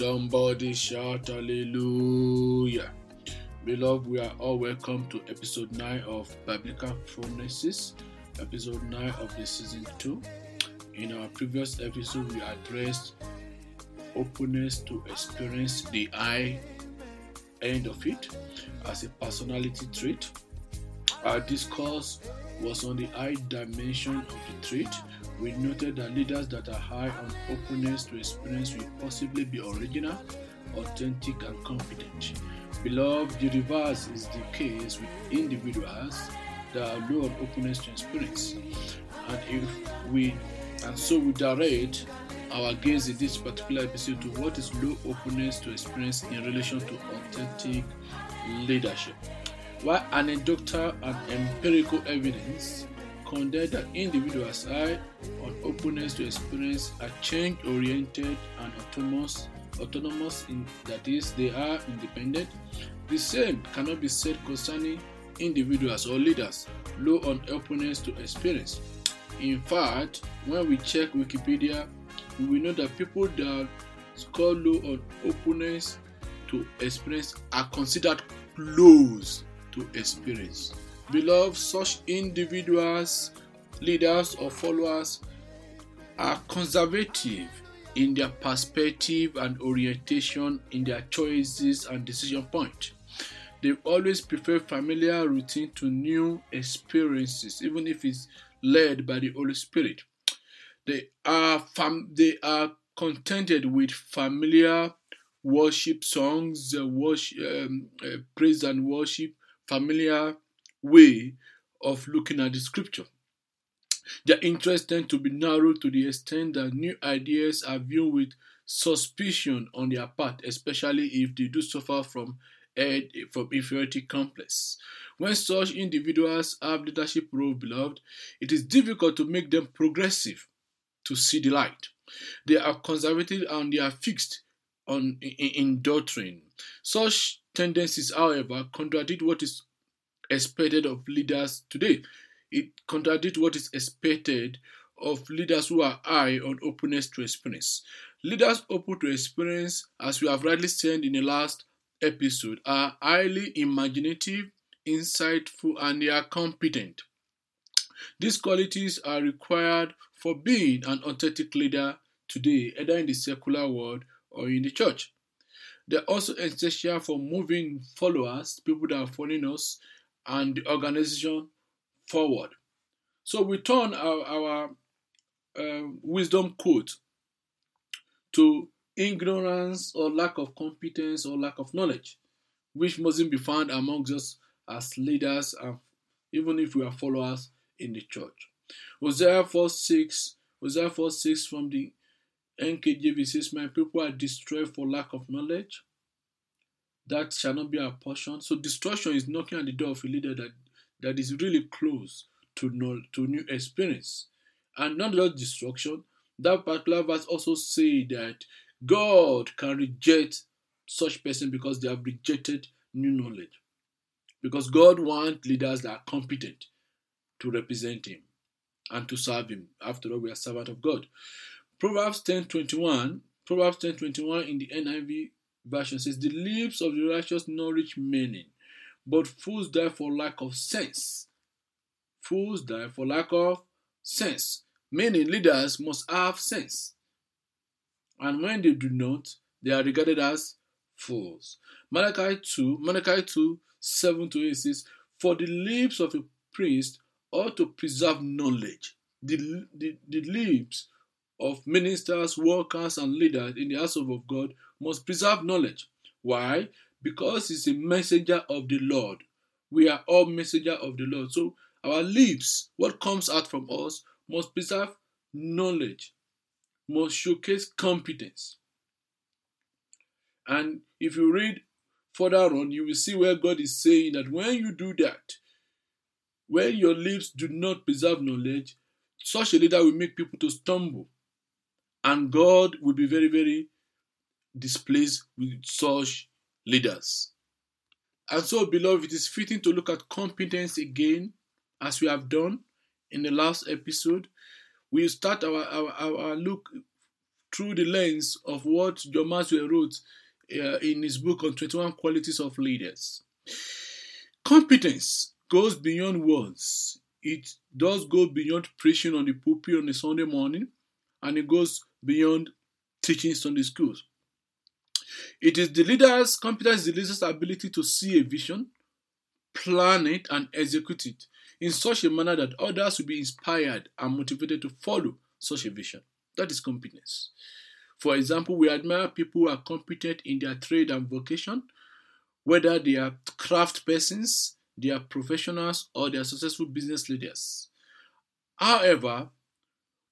Somebody shout hallelujah. Beloved, we are all welcome to episode 9 of Biblical Phronesis, episode 9 of the season 2. In our previous episode, we addressed openness to experience the I end of it as a personality trait. Our discourse was on the I dimension of the trait. We noted that leaders that are high on openness to experience will possibly be original, authentic, and competent. Beloved, the reverse is the case with individuals that are low on openness to experience. And if we and so we direct our gaze in this particular episode to what is low openness to experience in relation to authentic leadership. While anecdotal and empirical evidence condemn that individuals are on openness to experience are change oriented and autonomous autonomous in that is they are independent. The same cannot be said concerning individuals or leaders low on openness to experience. In fact when we check wikipedia we know that people that score low on openness to experience are considered close to experience. Beloved, such individuals, leaders, or followers are conservative in their perspective and orientation in their choices and decision point. They always prefer familiar routine to new experiences, even if it's led by the Holy Spirit. They are fam- they are contented with familiar worship songs, uh, worship, um, uh, praise and worship, familiar way of looking at the scripture. Their interest tend to be narrow to the extent that new ideas are viewed with suspicion on their part, especially if they do suffer from from inferiority complex. When such individuals have leadership role, beloved, it is difficult to make them progressive to see the light. They are conservative and they are fixed on in, in doctrine. Such tendencies, however, contradict what is expected of leaders today. It contradicts what is expected of leaders who are high on openness to experience. Leaders open to experience, as we have rightly said in the last episode, are highly imaginative, insightful, and they are competent. These qualities are required for being an authentic leader today, either in the secular world or in the church. They're also essential for moving followers, people that are following us, and the organization forward. So we turn our, our uh, wisdom quote to ignorance or lack of competence or lack of knowledge, which mustn't be found amongst us as leaders and even if we are followers in the church. Hosea 4 6, Hosea 4 6 from the NKJV says, My people are destroyed for lack of knowledge. That shall not be our portion. So destruction is knocking at the door of a leader that, that is really close to, know, to new experience. And not just destruction, that particular verse also say that God can reject such person because they have rejected new knowledge. Because God wants leaders that are competent to represent Him and to serve Him. After all, we are servant of God. Proverbs 10:21, Proverbs 10:21 in the NIV version says, "The lips of the righteous nourish many, but fools die for lack of sense." Fools die for lack of sense. Many leaders must have sense. And when they do not, they are regarded as fools. Malachi 2, Malachi 2, 7 to 8 says, For the lips of a priest ought to preserve knowledge. The, the, the lips of ministers, workers, and leaders in the house of God must preserve knowledge. Why? Because he's a messenger of the Lord. We are all messenger of the Lord. So our lips, what comes out from us, must preserve knowledge, must showcase competence. And if you read further on, you will see where God is saying that when you do that, when your lips do not preserve knowledge, such a leader will make people to stumble. And God will be very, very displeased with such leaders. And so, beloved, it is fitting to look at competence again, as we have done in the last episode. We start our, our, our look through the lens of what John wrote uh, in his book on 21 qualities of leaders. Competence goes beyond words. It does go beyond preaching on the pulpit on a Sunday morning, and it goes beyond teaching Sunday schools. It is the leader's competence, the leader's ability to see a vision, plan it, and execute it in such a manner that others will be inspired and motivated to follow such a vision. That is competence. For example, we admire people who are competent in their trade and vocation, whether they are craft persons, they are professionals, or they are successful business leaders. However,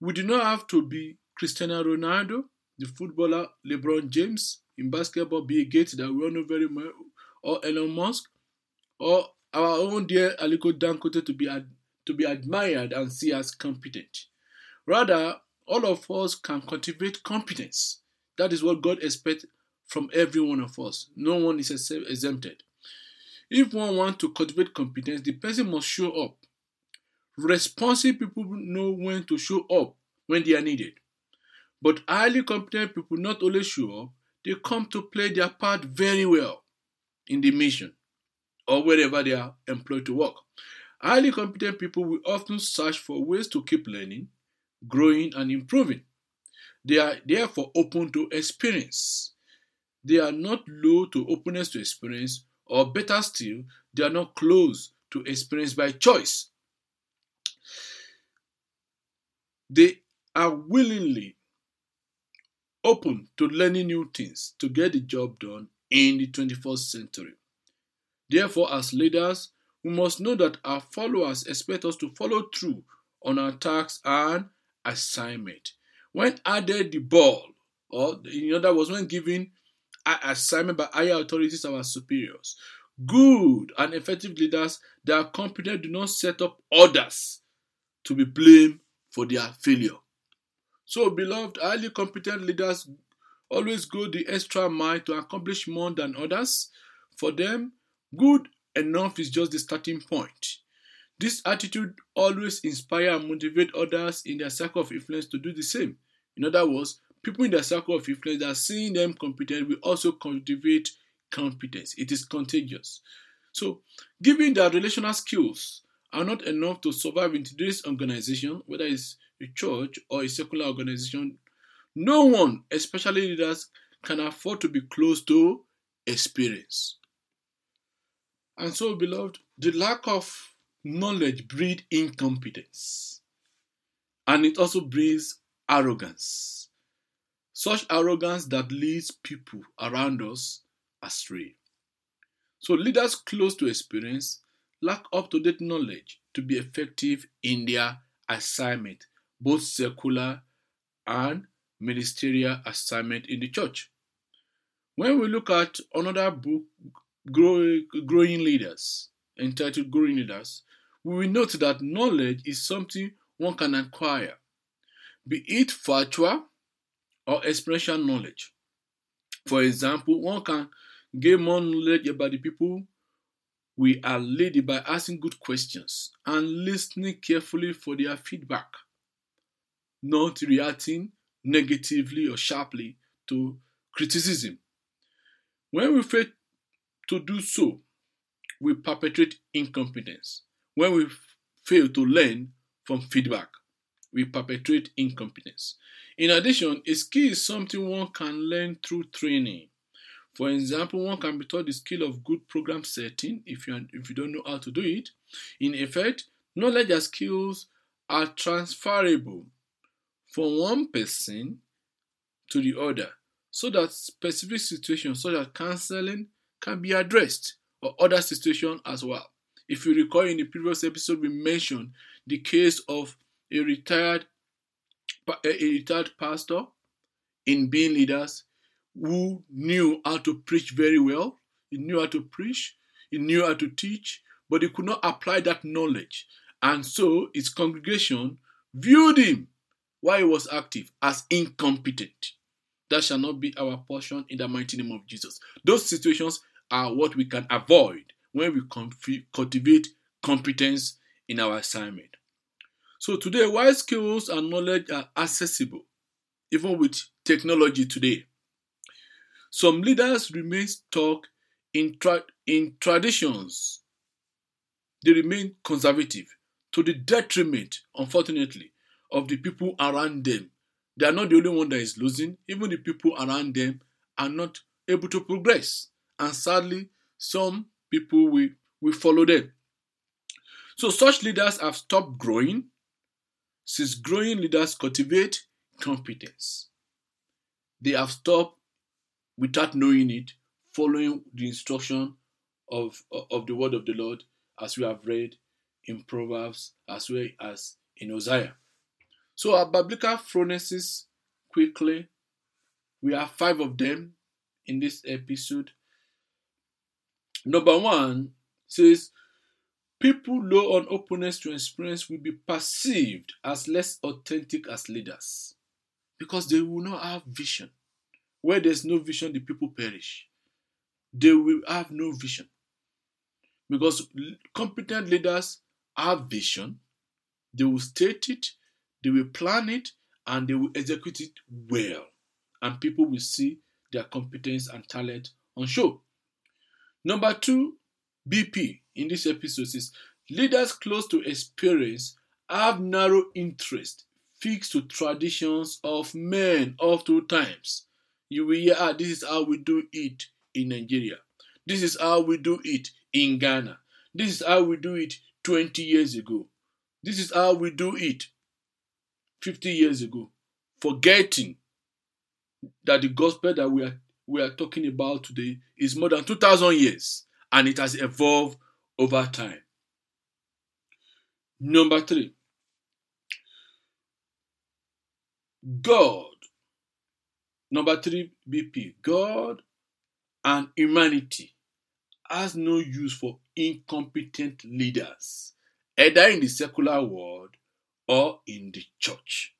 we do not have to be Cristiano Ronaldo, the footballer LeBron James, in basketball Bill Gates that we all know very well, or Elon Musk, or our own dear Aliko Dangote to be ad- to be admired and see as competent. Rather, all of us can cultivate competence. That is what God expects from every one of us. No one is exempted. If one wants to cultivate competence, the person must show up. Responsive people know when to show up when they are needed. But highly competent people not only show up, they come to play their part very well in the mission or wherever they are employed to work. Highly competent people will often search for ways to keep learning, growing, and improving. They are therefore open to experience. They are not low to openness to experience, or better still, they are not closed to experience by choice. They are willingly open to learning new things to get the job done in the 21st century. Therefore, as leaders, we must know that our followers expect us to follow through on our tasks and assignment. When added the ball, or in other words, when given assignment by higher authorities, our superiors, good and effective leaders that are competent do not set up others to be blamed for their failure. So, beloved, highly competent leaders always go the extra mile to accomplish more than others. For them, good enough is just the starting point. This attitude always inspire and motivate others in their circle of influence to do the same. In other words, people in their circle of influence that are seeing them competent will also cultivate competence. It is contagious. So, given that relational skills are not enough to survive in today's organization, whether it's a church or a secular organization, no one, especially leaders, can afford to be close to experience. And so, beloved, the lack of knowledge breeds incompetence. And it also breeds arrogance. Such arrogance that leads people around us astray. So, leaders close to experience lack up to date knowledge to be effective in their assignment, both secular and ministerial assignment in the church. When we look at another book, Growing Leaders, entitled Growing Leaders, we will note that knowledge is something one can acquire, be it factual or experiential knowledge. For example, one can gain more knowledge about the people we are led by asking good questions and listening carefully for their feedback, not reacting negatively or sharply to criticism. When we fail to do so, we perpetrate incompetence. When we fail to learn from feedback, we perpetrate incompetence. In addition, a skill is something one can learn through training. For example, one can be taught the skill of good program setting if you, if you don't know how to do it. In effect, knowledge and skills are transferable from one person to the other so that specific situations such as counseling can be addressed or other situations as well. If you recall in the previous episode, we mentioned the case of a retired a retired pastor in being leaders who knew how to preach very well. He knew how to preach, he knew how to teach, but he could not apply that knowledge. And so his congregation viewed him while he was active as incompetent. That shall not be our portion in the mighty name of Jesus. Those situations are what we can avoid when we cultivate competence in our assignment. So today, while skills and knowledge are accessible, even with technology today. Some leaders remain stuck in, tra- in traditions. They remain conservative to the detriment, unfortunately, of the people around them. They are not the only one that is losing, even the people around them are not able to progress. And sadly, some people will, will follow them. So such leaders have stopped growing. Since growing leaders cultivate competence, they have stopped without knowing it, following the instruction of, of the word of the Lord, as we have read in Proverbs as well as in Hosea. So our biblical phronesis quickly, we have five of them in this episode. Number one says, people low on openness to experience will be perceived as less authentic as leaders because they will not have vision. Where there's no vision, the people perish. They will have no vision. Because competent leaders have vision, they will state it, they will plan it, and they will execute it well. And people will see their competence and talent on show. Number two, BP in this episode is leaders close to experience have narrow interest fixed to traditions of men of two times. You will hear, ah, this is how we do it in Nigeria. This is how we do it in Ghana. This is how we do it 20 years ago. This is how we do it 50 years ago. Forgetting that the gospel that we are we are talking about today is more than 2000 years and it has evolved over time. Number 3. God. Number 3 BP. God and humanity has no use for incompetent leaders, either in the secular world or in the church.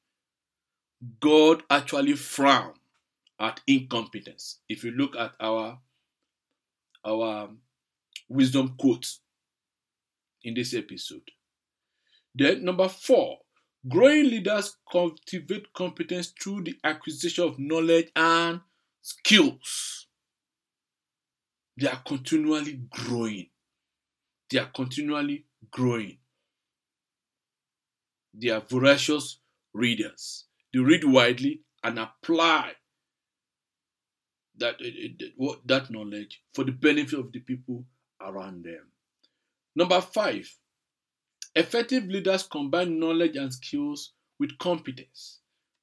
God actually frowns at incompetence. If you look at our our wisdom quotes in this episode. Then number four, growing leaders cultivate competence through the acquisition of knowledge and skills. They are continually growing. They are continually growing. They are voracious readers. They read widely and apply that uh, that knowledge for the benefit of the people around them. Number five, effective leaders combine knowledge and skills with competence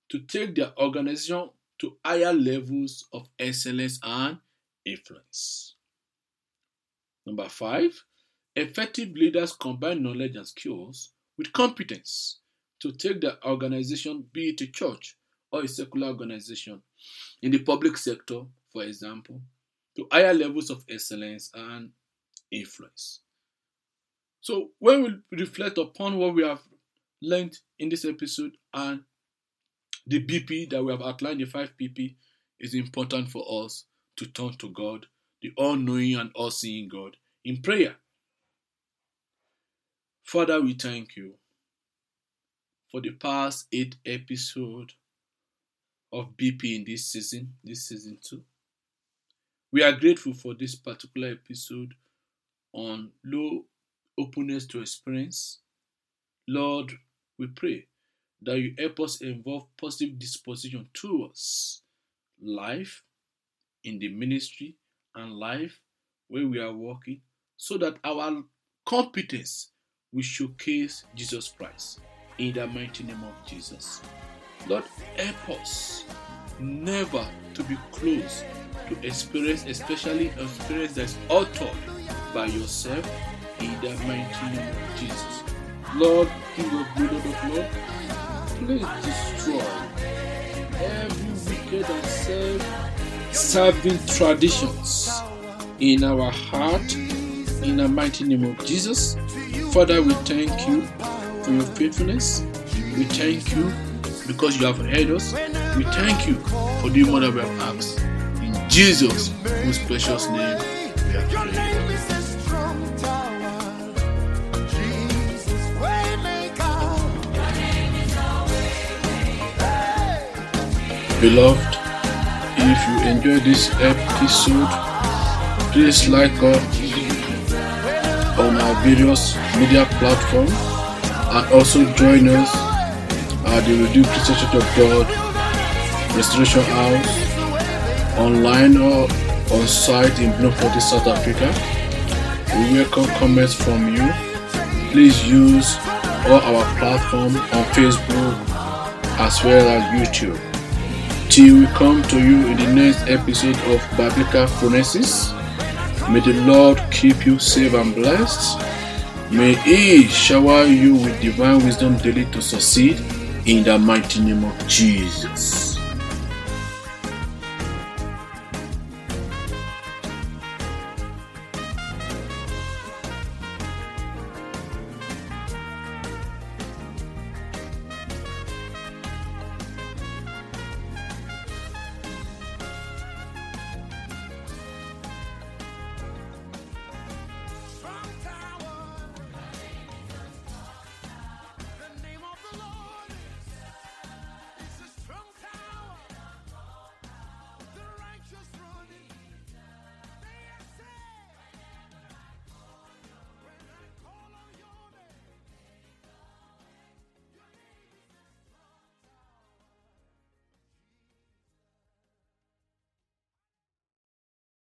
to take their organization to higher levels of excellence and influence. Number five, effective leaders combine knowledge and skills with competence to take their organization, be it a church or a secular organization, in the public sector, for example, to higher levels of excellence and influence. So, when we reflect upon what we have learned in this episode and the BP that we have outlined, the 5 BP, is important for us to turn to God, the all knowing and all seeing God, in prayer. Father, we thank you for the past eight episodes of BP in this season, this season two. We are grateful for this particular episode on low openness to experience. Lord, we pray that you help us involve positive disposition towards life in the ministry and life where we are working so that our competence will showcase Jesus Christ in the mighty name of Jesus. Lord, help us never to be close to experience, especially experience that's authored by yourself in the mighty name of Jesus. Lord, King of glory, of Lord, please destroy every wicked and self-serving traditions in our heart in the mighty name of Jesus. Father, we thank you for your faithfulness. We thank you because you have heard us. We thank you for the what we have asked. In Jesus, whose precious name Beloved, if you enjoy this episode, please like us on our various media platforms and also join us at the Redeemed Christian Church of God Restoration House online or on site in Bloemfontein, South Africa. We welcome comments from you. Please use all our platforms on Facebook as well as YouTube. Till we come to you in the next episode of Biblical Phronesis, may the Lord keep you safe and blessed. May He shower you with divine wisdom daily to succeed in the mighty name of Jesus.